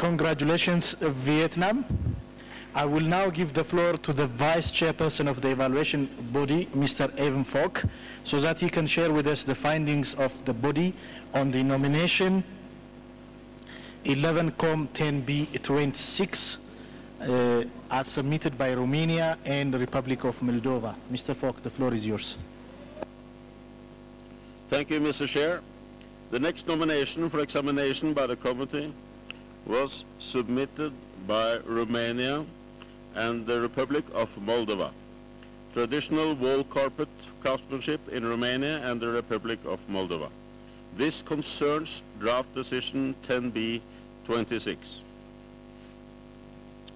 Congratulations, Vietnam. I will now give the floor to the Vice Chairperson of the evaluation body, Mr. Evan Falk, so that he can share with us the findings of the body on the nomination 11 Com 10B 26 uh, as submitted by Romania and the Republic of Moldova. Mr. Falk, the floor is yours. Thank you, Mr. Chair. The next nomination for examination by the committee was submitted by Romania and the Republic of Moldova. Traditional wall carpet craftsmanship in Romania and the Republic of Moldova. This concerns draft decision 10B 26.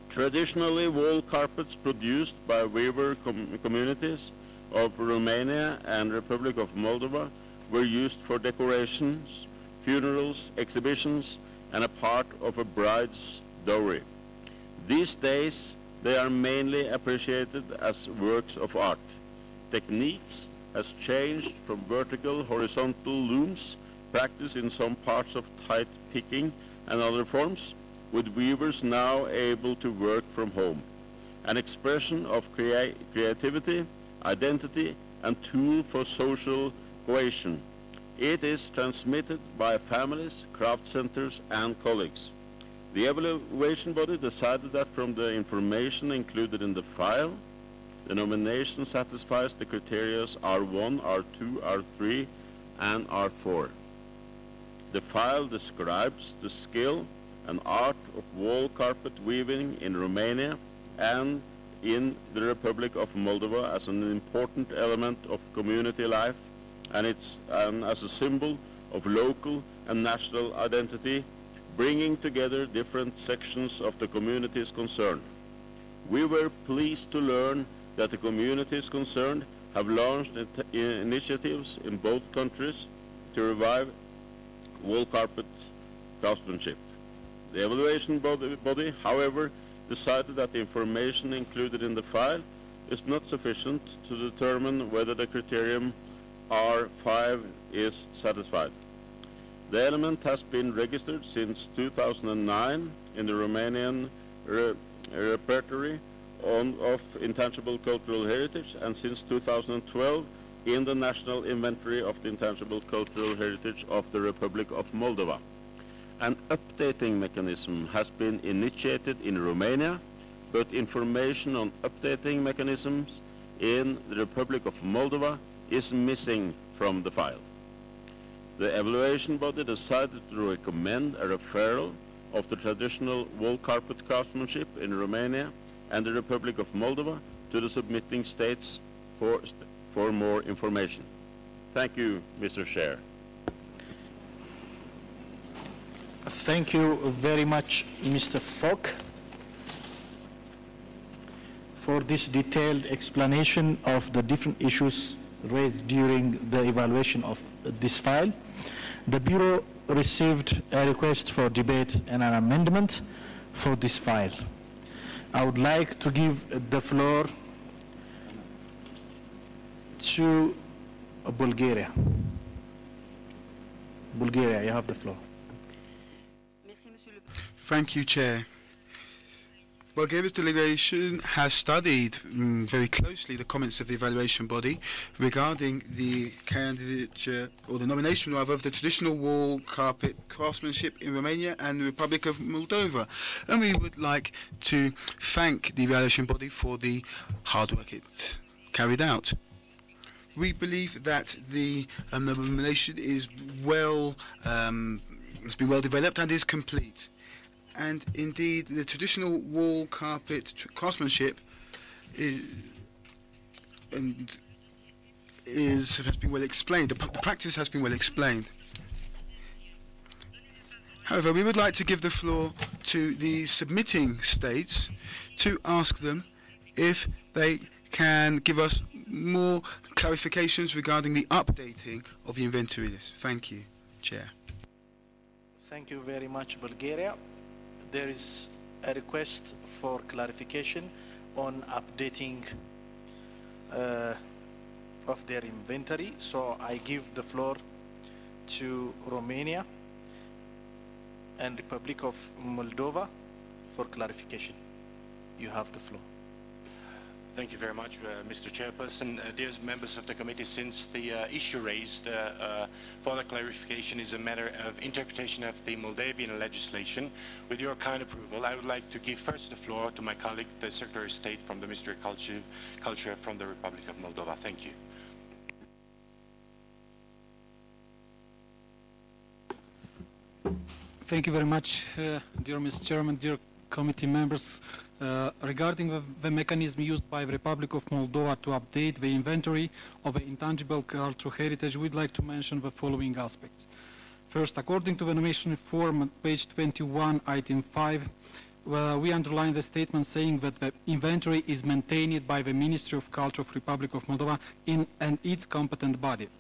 Traditionally, wall carpets produced by weaver com- communities of Romania and Republic of Moldova were used for decorations, funerals, exhibitions, and a part of a bride's dowry. These days, they are mainly appreciated as works of art. Techniques has changed from vertical horizontal looms practiced in some parts of tight picking and other forms, with weavers now able to work from home. An expression of crea- creativity, identity, and tool for social cohesion. It is transmitted by families, craft centers, and colleagues. The evaluation body decided that from the information included in the file, the nomination satisfies the criteria R1, R2, R3, and R4. The file describes the skill and art of wall carpet weaving in Romania and in the Republic of Moldova as an important element of community life and, it's, and as a symbol of local and national identity, bringing together different sections of the communities concerned. We were pleased to learn that the communities concerned have launched it- initiatives in both countries to revive wall carpet craftsmanship. The evaluation body, body, however, decided that the information included in the file is not sufficient to determine whether the criterion R5 is satisfied. The element has been registered since 2009 in the Romanian re- repertory on, of intangible cultural heritage and since 2012 in the National Inventory of the Intangible Cultural Heritage of the Republic of Moldova. An updating mechanism has been initiated in Romania, but information on updating mechanisms in the Republic of Moldova is missing from the file. The evaluation body decided to recommend a referral of the traditional wall carpet craftsmanship in Romania and the Republic of Moldova to the submitting states for, st- for more information. Thank you, Mr. Chair. Thank you very much, Mr. Falk, for this detailed explanation of the different issues raised during the evaluation of this file. The Bureau received a request for debate and an amendment for this file. I would like to give the floor to Bulgaria. Bulgaria, you have the floor. Thank you, Chair. Bulgaria's delegation has studied mm, very closely the comments of the evaluation body regarding the candidature or the nomination rather of the traditional wall carpet craftsmanship in Romania and the Republic of Moldova. And we would like to thank the evaluation body for the hard work it carried out. We believe that the um, nomination is well, um, has been well developed and is complete and indeed the traditional wall carpet craftsmanship is, and is has been well explained. The, the practice has been well explained. However, we would like to give the floor to the submitting states to ask them if they can give us more clarifications regarding the updating of the inventory list. Thank you, Chair. Thank you very much, Bulgaria. There is a request for clarification on updating uh, of their inventory. So I give the floor to Romania. and Republic of Moldova for clarification. You have the floor. Thank you very much, uh, Mr. Chairperson. Uh, dear members of the committee, since the uh, issue raised uh, uh, for the clarification is a matter of interpretation of the Moldavian legislation, with your kind approval, I would like to give first the floor to my colleague, the Secretary of State from the Ministry of Culture, Culture from the Republic of Moldova. Thank you. Thank you very much, uh, dear Mr. Chairman, dear committee members. Uh, regarding the, the, mechanism used by the Republic of Moldova to update the inventory of intangible cultural heritage, we'd like to mention the following aspects. First, according to the nomination form, page 21, item 5, uh, we underline the statement saying that the inventory is maintained by the Ministry of Culture of the Republic of Moldova in, and its competent body.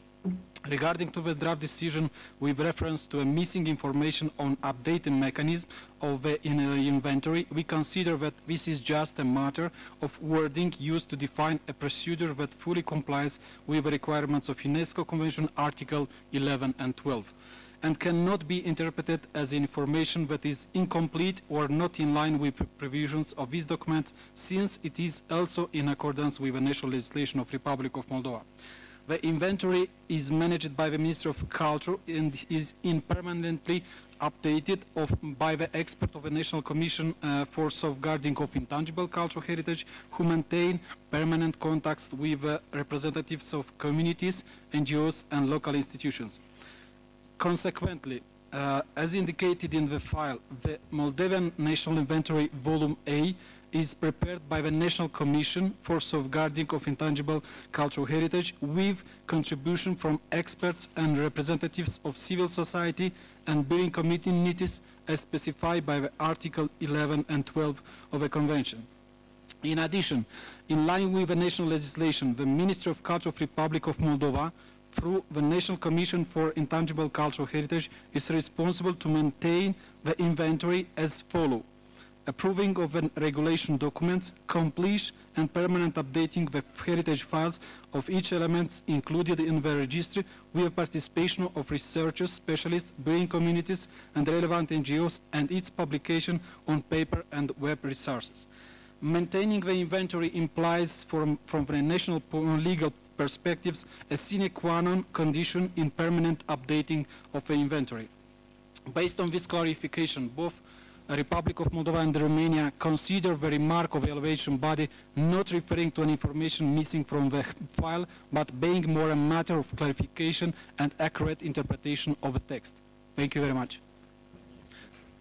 Regarding to the draft decision with reference to a missing information on updating mechanism of the uh, inventory, we consider that this is just a matter of wording used to define a procedure that fully complies with the requirements of UNESCO Convention Article 11 and 12 and cannot be interpreted as information that is incomplete or not in line with provisions of this document since it is also in accordance with the national legislation of Republic of Moldova. The inventory is managed by the Ministry of Culture and is impermanently updated of, by the expert of the National Commission uh, for Safeguarding of Intangible Cultural Heritage who maintain permanent contacts with uh, representatives of communities, NGOs and local institutions. Consequently, uh, as indicated in the file, the Moldavian National Inventory Volume A is prepared by the National Commission for Safeguarding of Intangible Cultural Heritage with contribution from experts and representatives of civil society and building communities as specified by the Article 11 and 12 of the Convention. In addition, in line with the national legislation, the Ministry of Culture of the Republic of Moldova through the National Commission for Intangible Cultural Heritage is responsible to maintain the inventory as follows approving of regulation documents, complete and permanent updating the heritage files of each element included in the registry with participation of researchers, specialists, building communities and relevant NGOs and its publication on paper and web resources. Maintaining the inventory implies from, from the national legal perspectives a sine qua non condition in permanent updating of the inventory. Based on this clarification, both the Republic of Moldova and Romania consider the remark of the evaluation body not referring to an information missing from the file, but being more a matter of clarification and accurate interpretation of the text. Thank you very much.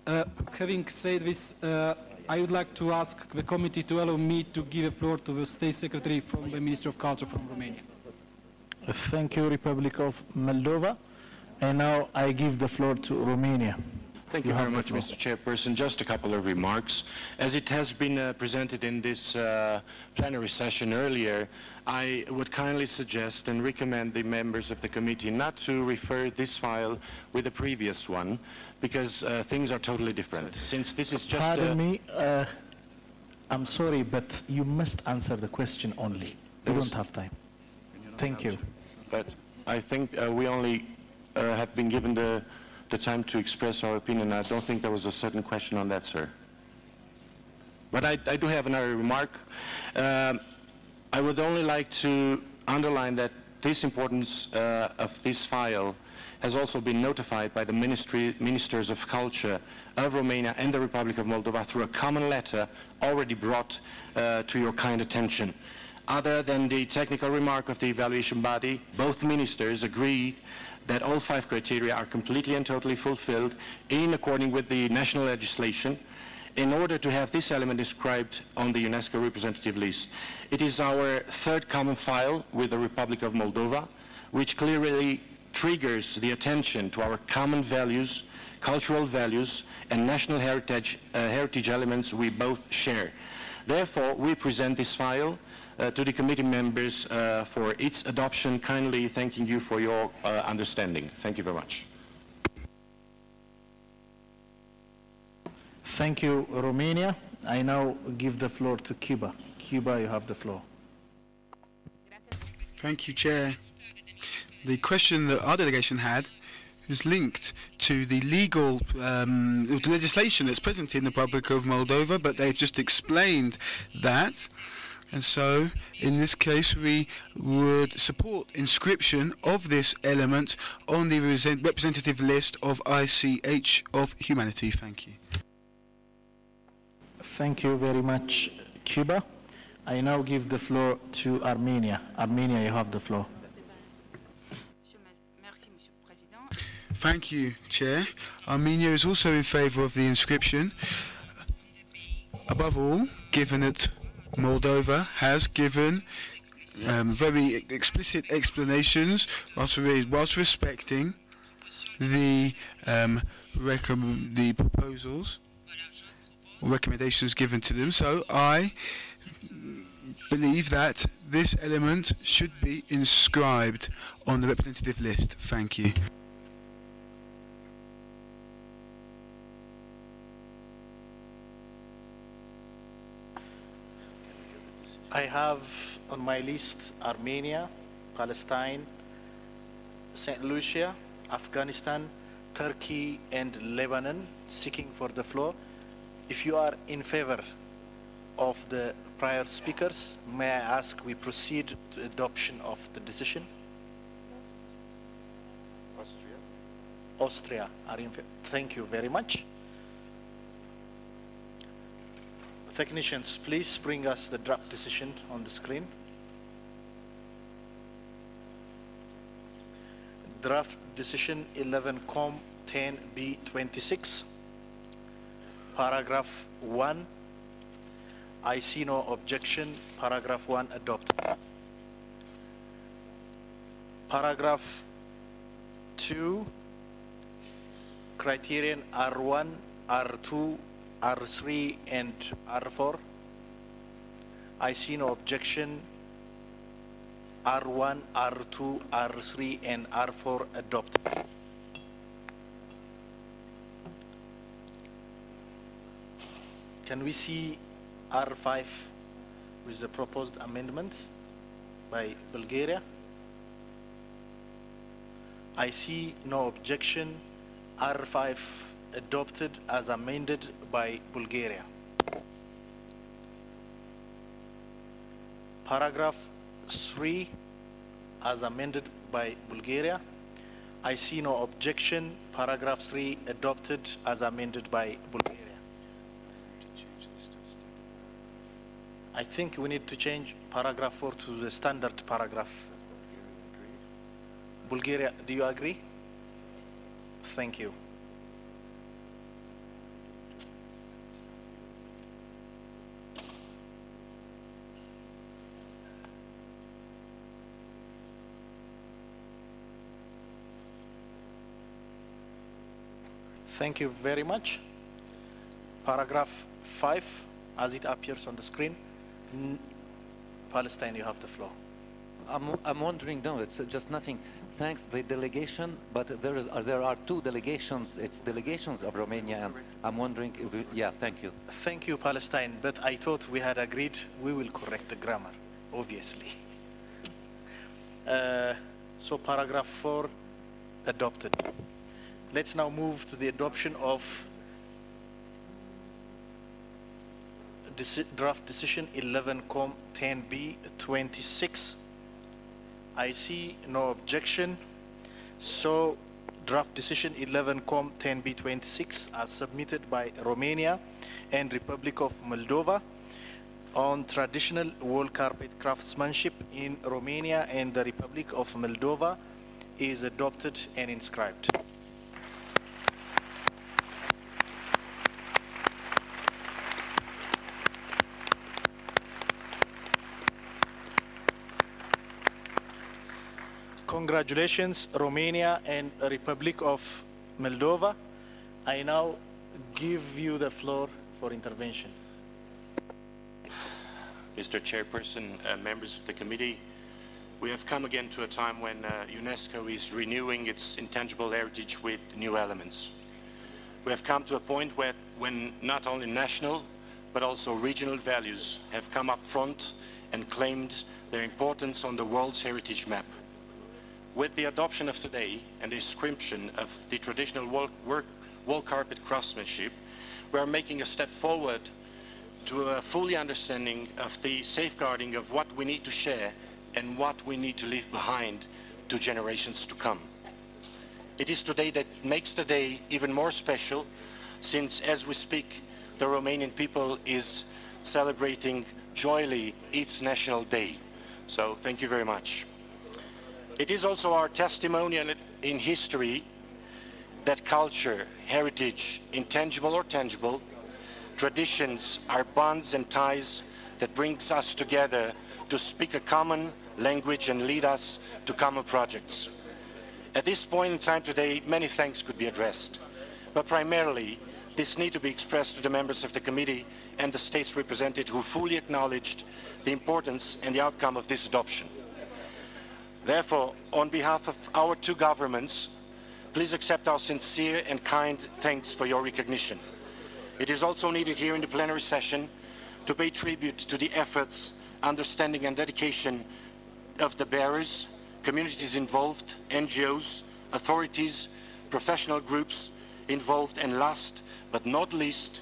Uh, having said this, uh, I would like to ask the committee to allow me to give the floor to the State Secretary from the Ministry of Culture from Romania. Thank you, Republic of Moldova. And now I give the floor to Romania. Thank you, You very much. Mr. Chairperson. Just a couple of remarks. As it has been uh, presented in this uh, plenary session earlier, I would kindly suggest and recommend the members of the committee not to refer this file with the previous one because uh, things are totally different. Since this is just Pardon me, uh, I'm sorry, but you must answer the question only. We don't have time. Thank you. But I think uh, we only uh, have been given the, the time to express our opinion. I don't think there was a certain question on that, sir. But I, I do have another remark. Um, I would only like to underline that this importance uh, of this file has also been notified by the Ministry, Ministers of Culture of Romania and the Republic of Moldova through a common letter already brought uh, to your kind attention. Other than the technical remark of the evaluation body, both ministers agreed that all five criteria are completely and totally fulfilled in according with the national legislation in order to have this element described on the UNESCO representative list. It is our third common file with the Republic of Moldova, which clearly triggers the attention to our common values, cultural values, and national heritage, uh, heritage elements we both share. Therefore, we present this file uh, to the committee members uh, for its adoption, kindly thanking you for your uh, understanding. Thank you very much. Thank you, Romania. I now give the floor to Cuba. Cuba, you have the floor. Thank you, Chair. The question that our delegation had is linked to the legal um, legislation that's present in the Republic of Moldova, but they've just explained that. And so, in this case, we would support inscription of this element on the representative list of ICH of humanity. Thank you. Thank you very much, Cuba. I now give the floor to Armenia. Armenia, you have the floor. Thank you, Chair. Armenia is also in favour of the inscription. Above all, given that Moldova has given um, very explicit explanations whilst, whilst respecting the um, the proposals or recommendations given to them. So I believe that this element should be inscribed on the representative list. Thank you. I have on my list Armenia, Palestine, St. Lucia, Afghanistan, Turkey, and Lebanon seeking for the floor. If you are in favor of the prior speakers, may I ask we proceed to adoption of the decision? Austria. Austria are in favor. Thank you very much. Technicians, please bring us the draft decision on the screen. Draft decision 11 com 10 B 26. Paragraph 1. I see no objection. Paragraph 1 adopted. Paragraph 2. Criterion R1, R2, R3, and R4. I see no objection. R1, R2, R3, and R4 adopted. Can we see R5 with the proposed amendment by Bulgaria? I see no objection. R5 adopted as amended by Bulgaria. Paragraph 3 as amended by Bulgaria. I see no objection. Paragraph 3 adopted as amended by Bulgaria. I think we need to change paragraph 4 to the standard paragraph. Bulgaria, do you agree? Thank you. Thank you very much. Paragraph 5, as it appears on the screen. Palestine, you have the floor. I'm, I'm wondering, no, it's just nothing. Thanks the delegation, but there is uh, there are two delegations. It's delegations of Romania, and I'm wondering. If we, yeah, thank you. Thank you, Palestine, but I thought we had agreed we will correct the grammar, obviously. Uh, so paragraph 4 adopted. Let's now move to the adoption of draft decision 11 com 10b 26. I see no objection. So draft decision 11 com 10b 26 as submitted by Romania and Republic of Moldova on traditional wall carpet craftsmanship in Romania and the Republic of Moldova is adopted and inscribed. Congratulations, Romania and Republic of Moldova. I now give you the floor for intervention. Mr. Chairperson, uh, members of the committee, we have come again to a time when uh, UNESCO is renewing its intangible heritage with new elements. We have come to a point where, when not only national but also regional values have come up front and claimed their importance on the world's heritage map. With the adoption of today and the inscription of the traditional wall, work, wall carpet craftsmanship, we are making a step forward to a fully understanding of the safeguarding of what we need to share and what we need to leave behind to generations to come. It is today that makes the day even more special since as we speak, the Romanian people is celebrating joyfully its national day. So thank you very much. It is also our testimonial in history that culture, heritage, intangible or tangible, traditions are bonds and ties that brings us together to speak a common language and lead us to common projects. At this point in time today, many thanks could be addressed, but primarily this need to be expressed to the members of the committee and the states represented who fully acknowledged the importance and the outcome of this adoption. Therefore, on behalf of our two governments, please accept our sincere and kind thanks for your recognition. It is also needed here in the plenary session to pay tribute to the efforts, understanding and dedication of the bearers, communities involved, NGOs, authorities, professional groups involved, and last but not least,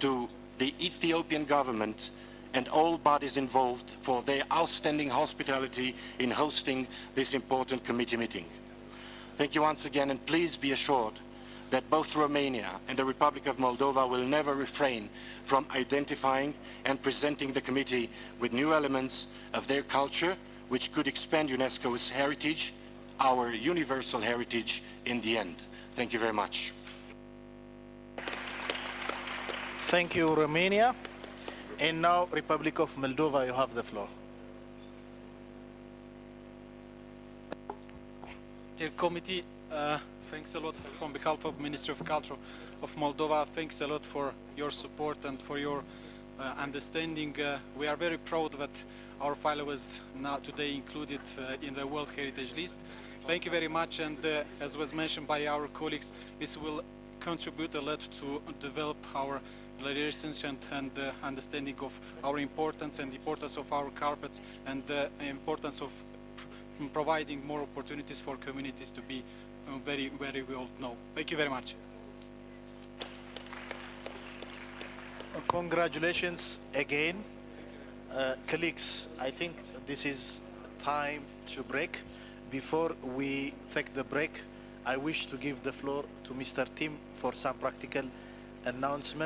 to the Ethiopian government and all bodies involved for their outstanding hospitality in hosting this important committee meeting. Thank you once again, and please be assured that both Romania and the Republic of Moldova will never refrain from identifying and presenting the committee with new elements of their culture which could expand UNESCO's heritage, our universal heritage in the end. Thank you very much. Thank you, Romania. And now, Republic of Moldova, you have the floor. Dear committee, uh, thanks a lot from behalf of Ministry of Culture of Moldova. Thanks a lot for your support and for your uh, understanding. Uh, we are very proud that our file was now today included uh, in the World Heritage List. Thank you very much and uh, as was mentioned by our colleagues, this will contribute a lot to develop our relationship and uh, understanding of our importance and importance of our carpets and the importance of pr- providing more opportunities for communities to be uh, very, very well known. Thank you very much. Congratulations again. Uh, colleagues, I think this is time to break. Before we take the break, I wish to give the floor to Mr. Tim for some practical announcement.